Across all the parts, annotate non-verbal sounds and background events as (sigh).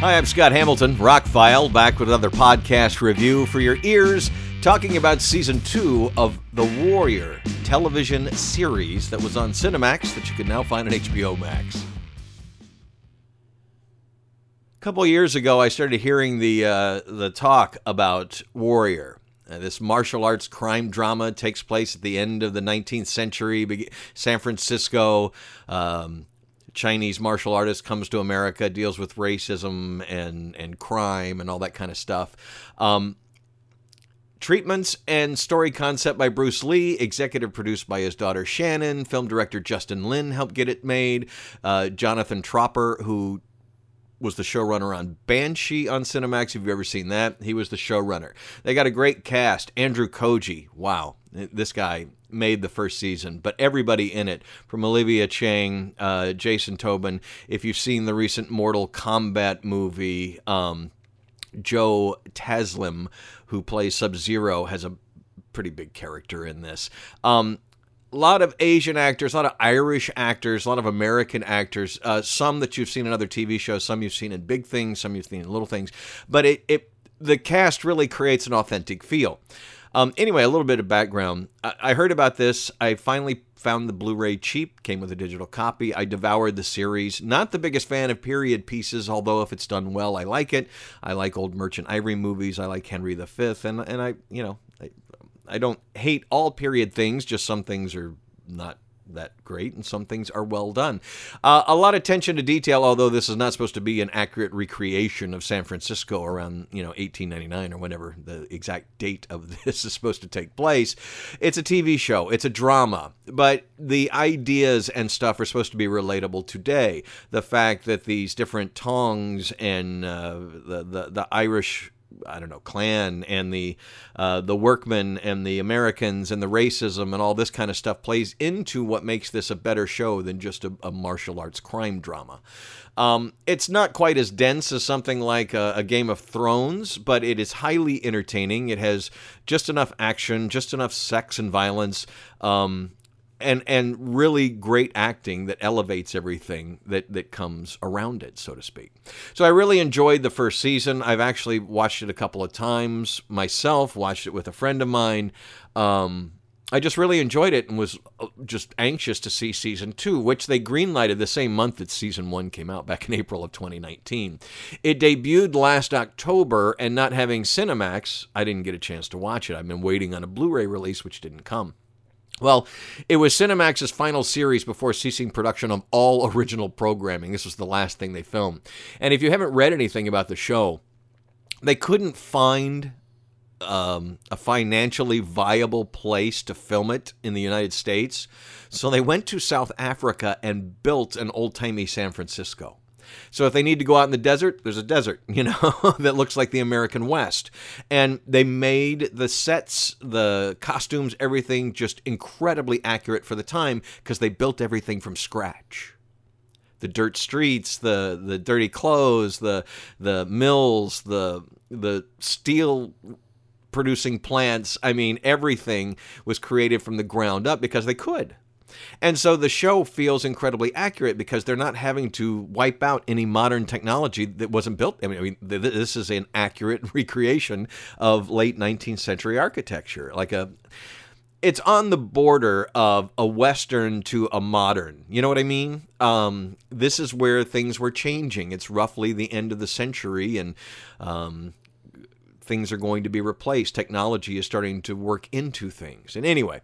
Hi, I'm Scott Hamilton, Rockfile, back with another podcast review for your ears, talking about season two of The Warrior television series that was on Cinemax that you can now find on HBO Max. A couple years ago, I started hearing the uh, the talk about Warrior. Uh, this martial arts crime drama takes place at the end of the 19th century, San Francisco. Um, Chinese martial artist comes to America, deals with racism and and crime and all that kind of stuff. Um, treatments and story concept by Bruce Lee, executive produced by his daughter Shannon, film director Justin Lin helped get it made. Uh, Jonathan Tropper, who was the showrunner on Banshee on Cinemax. If you've ever seen that, he was the showrunner. They got a great cast. Andrew Koji, wow, this guy made the first season, but everybody in it, from Olivia Cheng, uh, Jason Tobin. If you've seen the recent Mortal Kombat movie, um, Joe Taslim, who plays Sub Zero, has a pretty big character in this. Um, a lot of Asian actors, a lot of Irish actors, a lot of American actors. Uh, some that you've seen in other TV shows, some you've seen in big things, some you've seen in little things. But it, it the cast really creates an authentic feel. Um, anyway, a little bit of background. I, I heard about this. I finally found the Blu-ray cheap. Came with a digital copy. I devoured the series. Not the biggest fan of period pieces, although if it's done well, I like it. I like old Merchant Ivory movies. I like Henry V, and and I you know I, I don't hate all period things. Just some things are not that great, and some things are well done. Uh, a lot of attention to detail, although this is not supposed to be an accurate recreation of San Francisco around you know 1899 or whenever the exact date of (laughs) this is supposed to take place. It's a TV show, it's a drama, but the ideas and stuff are supposed to be relatable today. The fact that these different tongs and uh, the, the the Irish I don't know, Klan and the uh, the workmen and the Americans and the racism and all this kind of stuff plays into what makes this a better show than just a, a martial arts crime drama. Um, it's not quite as dense as something like a, a, Game of Thrones, but it is highly entertaining. It has just enough action, just enough sex and violence. Um, and and really great acting that elevates everything that that comes around it, so to speak. So I really enjoyed the first season. I've actually watched it a couple of times myself. Watched it with a friend of mine. Um, I just really enjoyed it and was uh, just anxious to see season two, which they greenlighted the same month that season one came out back in (laughs) April of 2019. It debuted last October, and not having Cinemax, I didn't get a chance to watch it. I've been waiting on a Blu ray release, which didn't come. Well, it was Cinemax's final series before ceasing production of all (laughs) original programming. This was the last thing they filmed. And if you haven't read anything about the show, they couldn't find um, a financially viable place to film it in the United States. So they went to South Africa and built an old timey San Francisco. So if they need to go out in the desert, there's a desert, (laughs) you know, that looks like the American West. And they made the sets, the costumes, everything just incredibly accurate for the time because they built everything from scratch the dirt streets, the the dirty clothes, the the mills, the the steel producing plants. I mean, everything was created from the ground up because they could. And so the show feels incredibly accurate because they're not having to wipe out any modern technology that wasn't built. I mean, I mean this is an accurate (laughs) recreation of late 19th century architecture. Like a it's on the border of a western to a modern. You know what I mean? Um, this is where things were changing. It's roughly the end of the century, and um, things are going to be replaced. Technology is starting to work into things. And anyway,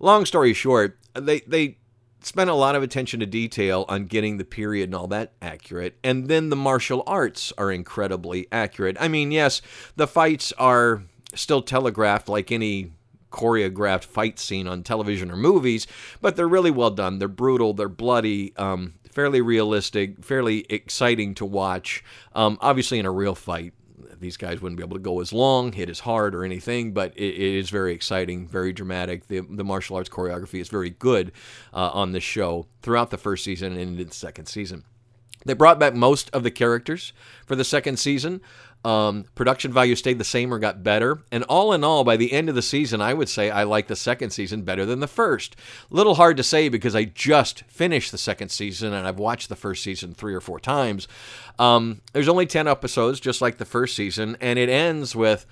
long story short, they they spent a lot of attention to detail on getting the period and all that accurate. And then the martial arts are incredibly accurate. I mean, yes, the fights are still telegraphed like any choreographed fight scene on television or movies, but they're really well done. They're brutal, they're bloody, um, fairly realistic, fairly exciting to watch. Um, obviously, in a real fight, these guys wouldn't be able to go as long, hit as hard, or anything, but it, it is very exciting, very dramatic. The, the martial arts choreography is very good uh, on this show throughout the first season and into the second season. They brought back most of the characters for the second season. Um, production value stayed the same or got better. And all in all, by the end of the season, I would say I like the second season better than the first. Little hard to say because I just finished the second season and I've watched the first season three or four times. Um, there's only 10 episodes, just like the first season, and it ends with,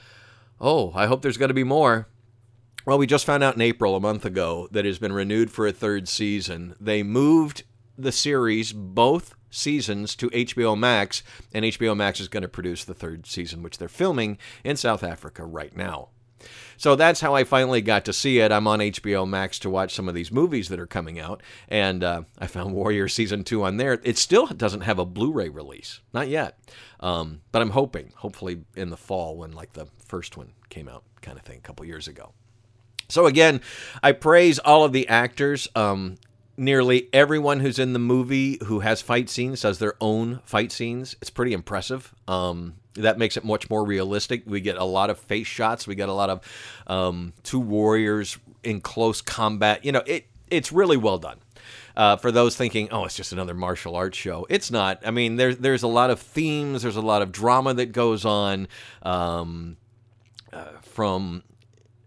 oh, I hope there's going to be more. Well, we just found out in April, a month ago, that it has been renewed for a third season. They moved the series, both seasons to HBO Max, and HBO Max is going to produce the third season, which they're filming in South Africa right now. So that's how I finally got to see it. I'm on HBO Max to watch some of these movies that are coming out, and uh, I found (laughs) Warrior season two on there. It still doesn't have a Blu-ray release, not yet, um, but I'm hoping, hopefully in the fall when like the first one came out, kind of thing, a couple years ago. So again, I praise all of the actors. Um, nearly everyone who's in the movie who has fight scenes does their own fight scenes. It's pretty impressive. Um, that makes it much more realistic. We get a lot of face shots. We get a lot of um, two warriors in close combat. You know, it it's really well done. Uh, for those thinking, oh, it's just another martial arts show, it's not. I mean, there's there's a lot of themes. There's a lot of drama that goes on. Um, uh, from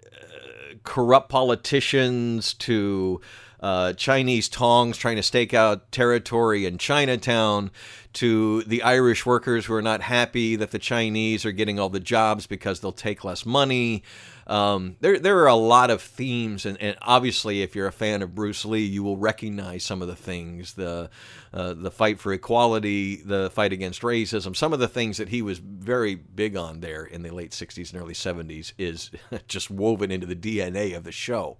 uh, corrupt politicians to uh, Chinese tongs trying to stake out territory in Chinatown, to the Irish workers who are not happy that the Chinese are getting all the jobs because they'll take less money. Um, there, there are a lot of themes, and, and, obviously, if you're a fan of Bruce Lee, you will recognize some of the things the uh, the fight for equality, the fight against racism, some of the things that he was very big on there in the late 60s and early 70s is (laughs) just woven into the DNA of the show.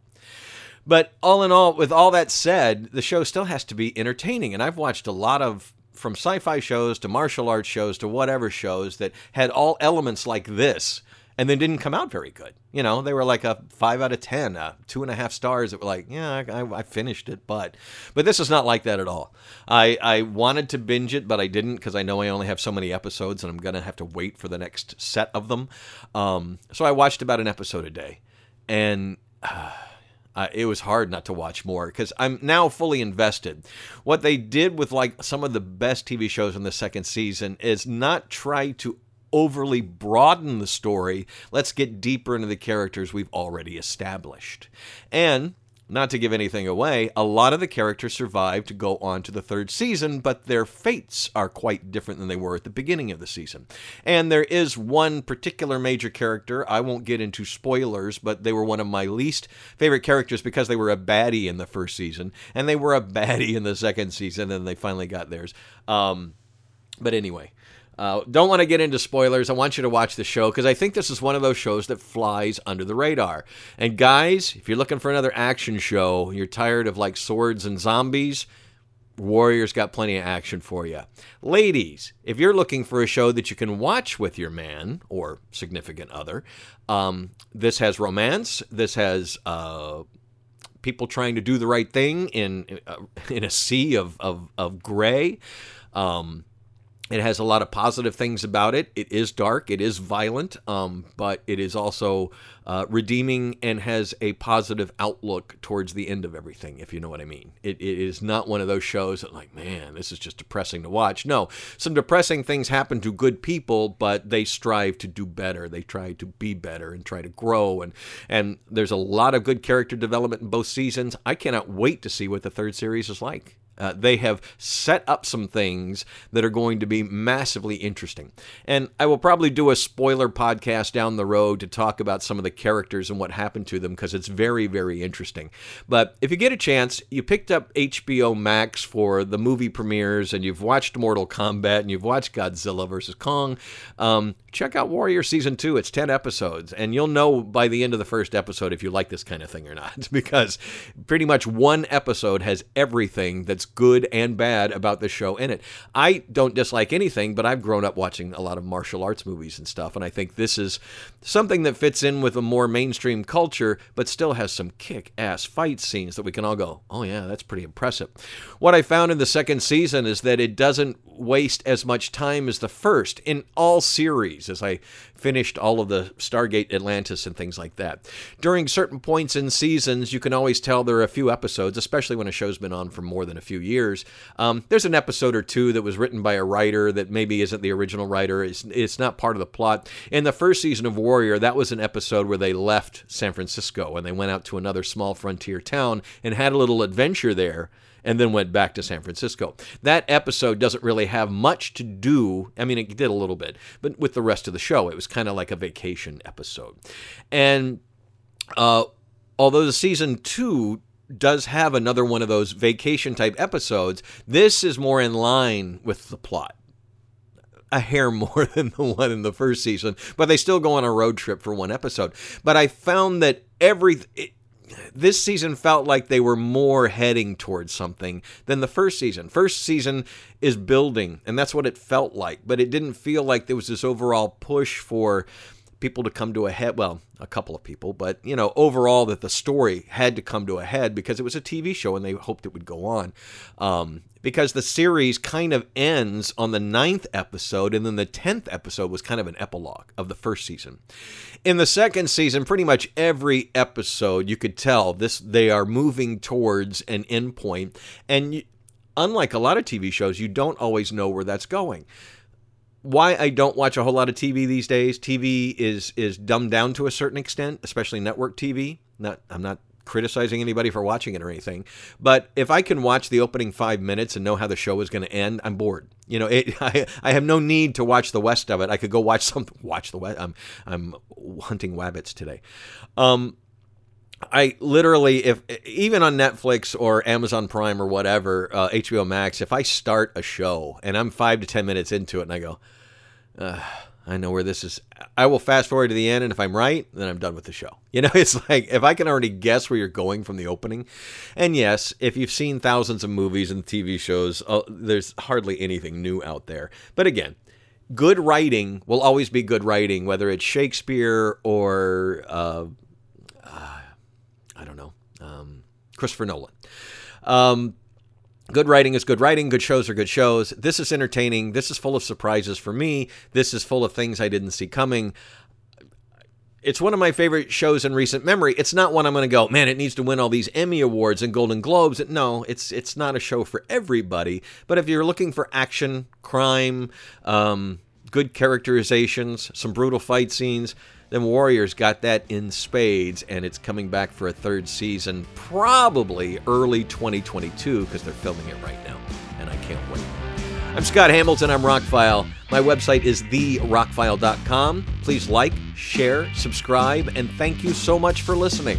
But all in all, with all that said, the show still has to be entertaining. And I've watched a lot of from sci-fi shows to martial arts shows to whatever shows that had all elements like this and then didn't come out very good. You know, they were like a five out of ten, uh, two and a half stars. That were like, yeah, I, I, finished it, but but this is not like that at all. I I wanted to binge it, but I didn't because I know I only have so many episodes, and I'm gonna have to wait for the next set of them. Um, so I watched about an episode a day, and. Uh, uh, it was hard not to watch more because I'm now fully invested. What they did with like some of the best TV shows in the second season is not try to overly broaden the story. Let's get deeper into the characters we've already established. And not to give anything away, a lot of the characters survive to go on to the third season, but their fates are quite different than they were at the beginning of the season. And there is one particular major character, I won't get into spoilers, but they were one of my least favorite characters because they were a baddie in the first season, and they were a (laughs) baddie in the second season, and they finally got theirs. Um, but anyway, uh, don't want to get into spoilers. I want you to watch the show because I think this is one of those shows that flies under the radar. And guys, if you're looking for another action show, you're tired of like swords and zombies, Warriors got plenty of action for you. Ladies, if you're looking for a show that you can watch with your man or significant other, um, this has romance. This has uh, people trying to do the right thing in uh, in a sea of of, of gray. Um, it has a lot of positive things about it. It is dark, it is violent, um, but it is also uh, redeeming and has a positive outlook towards the end of everything, if you know what I mean. It, it is not one of those shows that, like, man, this is just depressing to watch. No, some depressing things happen to good people, but they strive to do better. They try to be better and try to grow. And, and there's a lot of good character development in both seasons. I cannot wait to see what the third series is like. Uh, they have set up some things that are going to be massively interesting. And I will probably do a spoiler podcast down the road to talk about some of the characters and what happened to them because it's very, very interesting. But if you get a chance, you picked up HBO Max for the movie premieres and you've watched Mortal Kombat and you've watched Godzilla vs. Kong, um, check out Warrior Season 2. It's 10 episodes. And you'll know by the end of the first episode if you like this kind of thing or not (laughs) because pretty much one episode has everything that's good and bad about the show in it. I don't dislike anything, but I've grown up watching a lot of martial arts movies and stuff, and I think this is something that fits in with a more mainstream culture, but still has some kick ass fight scenes that we can all go, oh, yeah, that's pretty impressive. What I found in the second season is that it doesn't waste as much time as the first in all series, as I finished all of the Stargate Atlantis and things like that. During certain points in seasons, you can always tell there are a few episodes, especially when a show's been on for more than a few years. Um, there's an episode or two that was written by a writer that maybe isn't the original writer. It's, it's not part of the plot. In the first season of Warrior, that was an episode where they left San Francisco and they went out to another small frontier town and had a little adventure there and then went back to San Francisco. That episode doesn't really have much to do, I mean, it did a little bit, but with the rest of the show. It was kind of like a vacation episode. And uh, although the season two does have another one of those vacation type episodes, this is more in line with the plot a hair (laughs) more than the one in the first season, but they still go on a road trip for one episode. But I found that every it, this season felt like they were more heading towards something than the first season. First season is building, and that's what it felt like, but it didn't feel like there was this overall push for people to come to a head. Well, a couple of people, but you know, overall, that the story had to come to a head because it was a TV show and they hoped it would go on. Um, because the series kind of ends on the ninth episode, and then the tenth episode was kind of an epilogue of the first season. In the second season, pretty much every episode you could tell this they are moving towards an endpoint, and you, unlike a lot of TV shows, you don't always know where that's going why I don't watch a whole lot of TV these days. TV is is dumbed down to a certain extent, especially network TV. Not I'm not criticizing anybody for watching it or anything, but if I can watch the opening five minutes and know how the show is going to end, I'm bored. You know, it, (laughs) I I have no need to watch the rest of it. I could go watch something. (laughs) Watch the west. I'm I'm hunting wabbits today. Um, I literally, if even on Netflix or Amazon Prime or whatever, uh, HBO Max, if I start a show and I'm five to ten minutes into it and I go, uh, I know where this is. I will fast forward to the end, and if I'm right, then I'm done with the show. (laughs) You know, it's like if I can already guess where you're going from the opening. And yes, if you've seen thousands of movies and TV shows, uh, there's hardly anything new out there. But again, good writing will always be good writing, whether it's Shakespeare or uh, uh, I don't know, um, Christopher Nolan. Um, Good writing is good writing. Good shows are good shows. This is entertaining. This is full of surprises for me. This is full of things I didn't see coming. It's one of my favorite shows in recent memory. It's not one I'm going to go, man, it needs to win all these Emmy awards and Golden Globes. No, it's it's not a show for everybody. But if you're looking for action, crime, um, good characterizations, some brutal fight scenes, then Warriors got that in spades, and it's coming back for a third season, probably early 2022, because they're filming it right now, and I can't wait. I'm Scott Hamilton. I'm Rockfile. My website is therockfile.com. Please like, share, subscribe, and thank you so much for listening.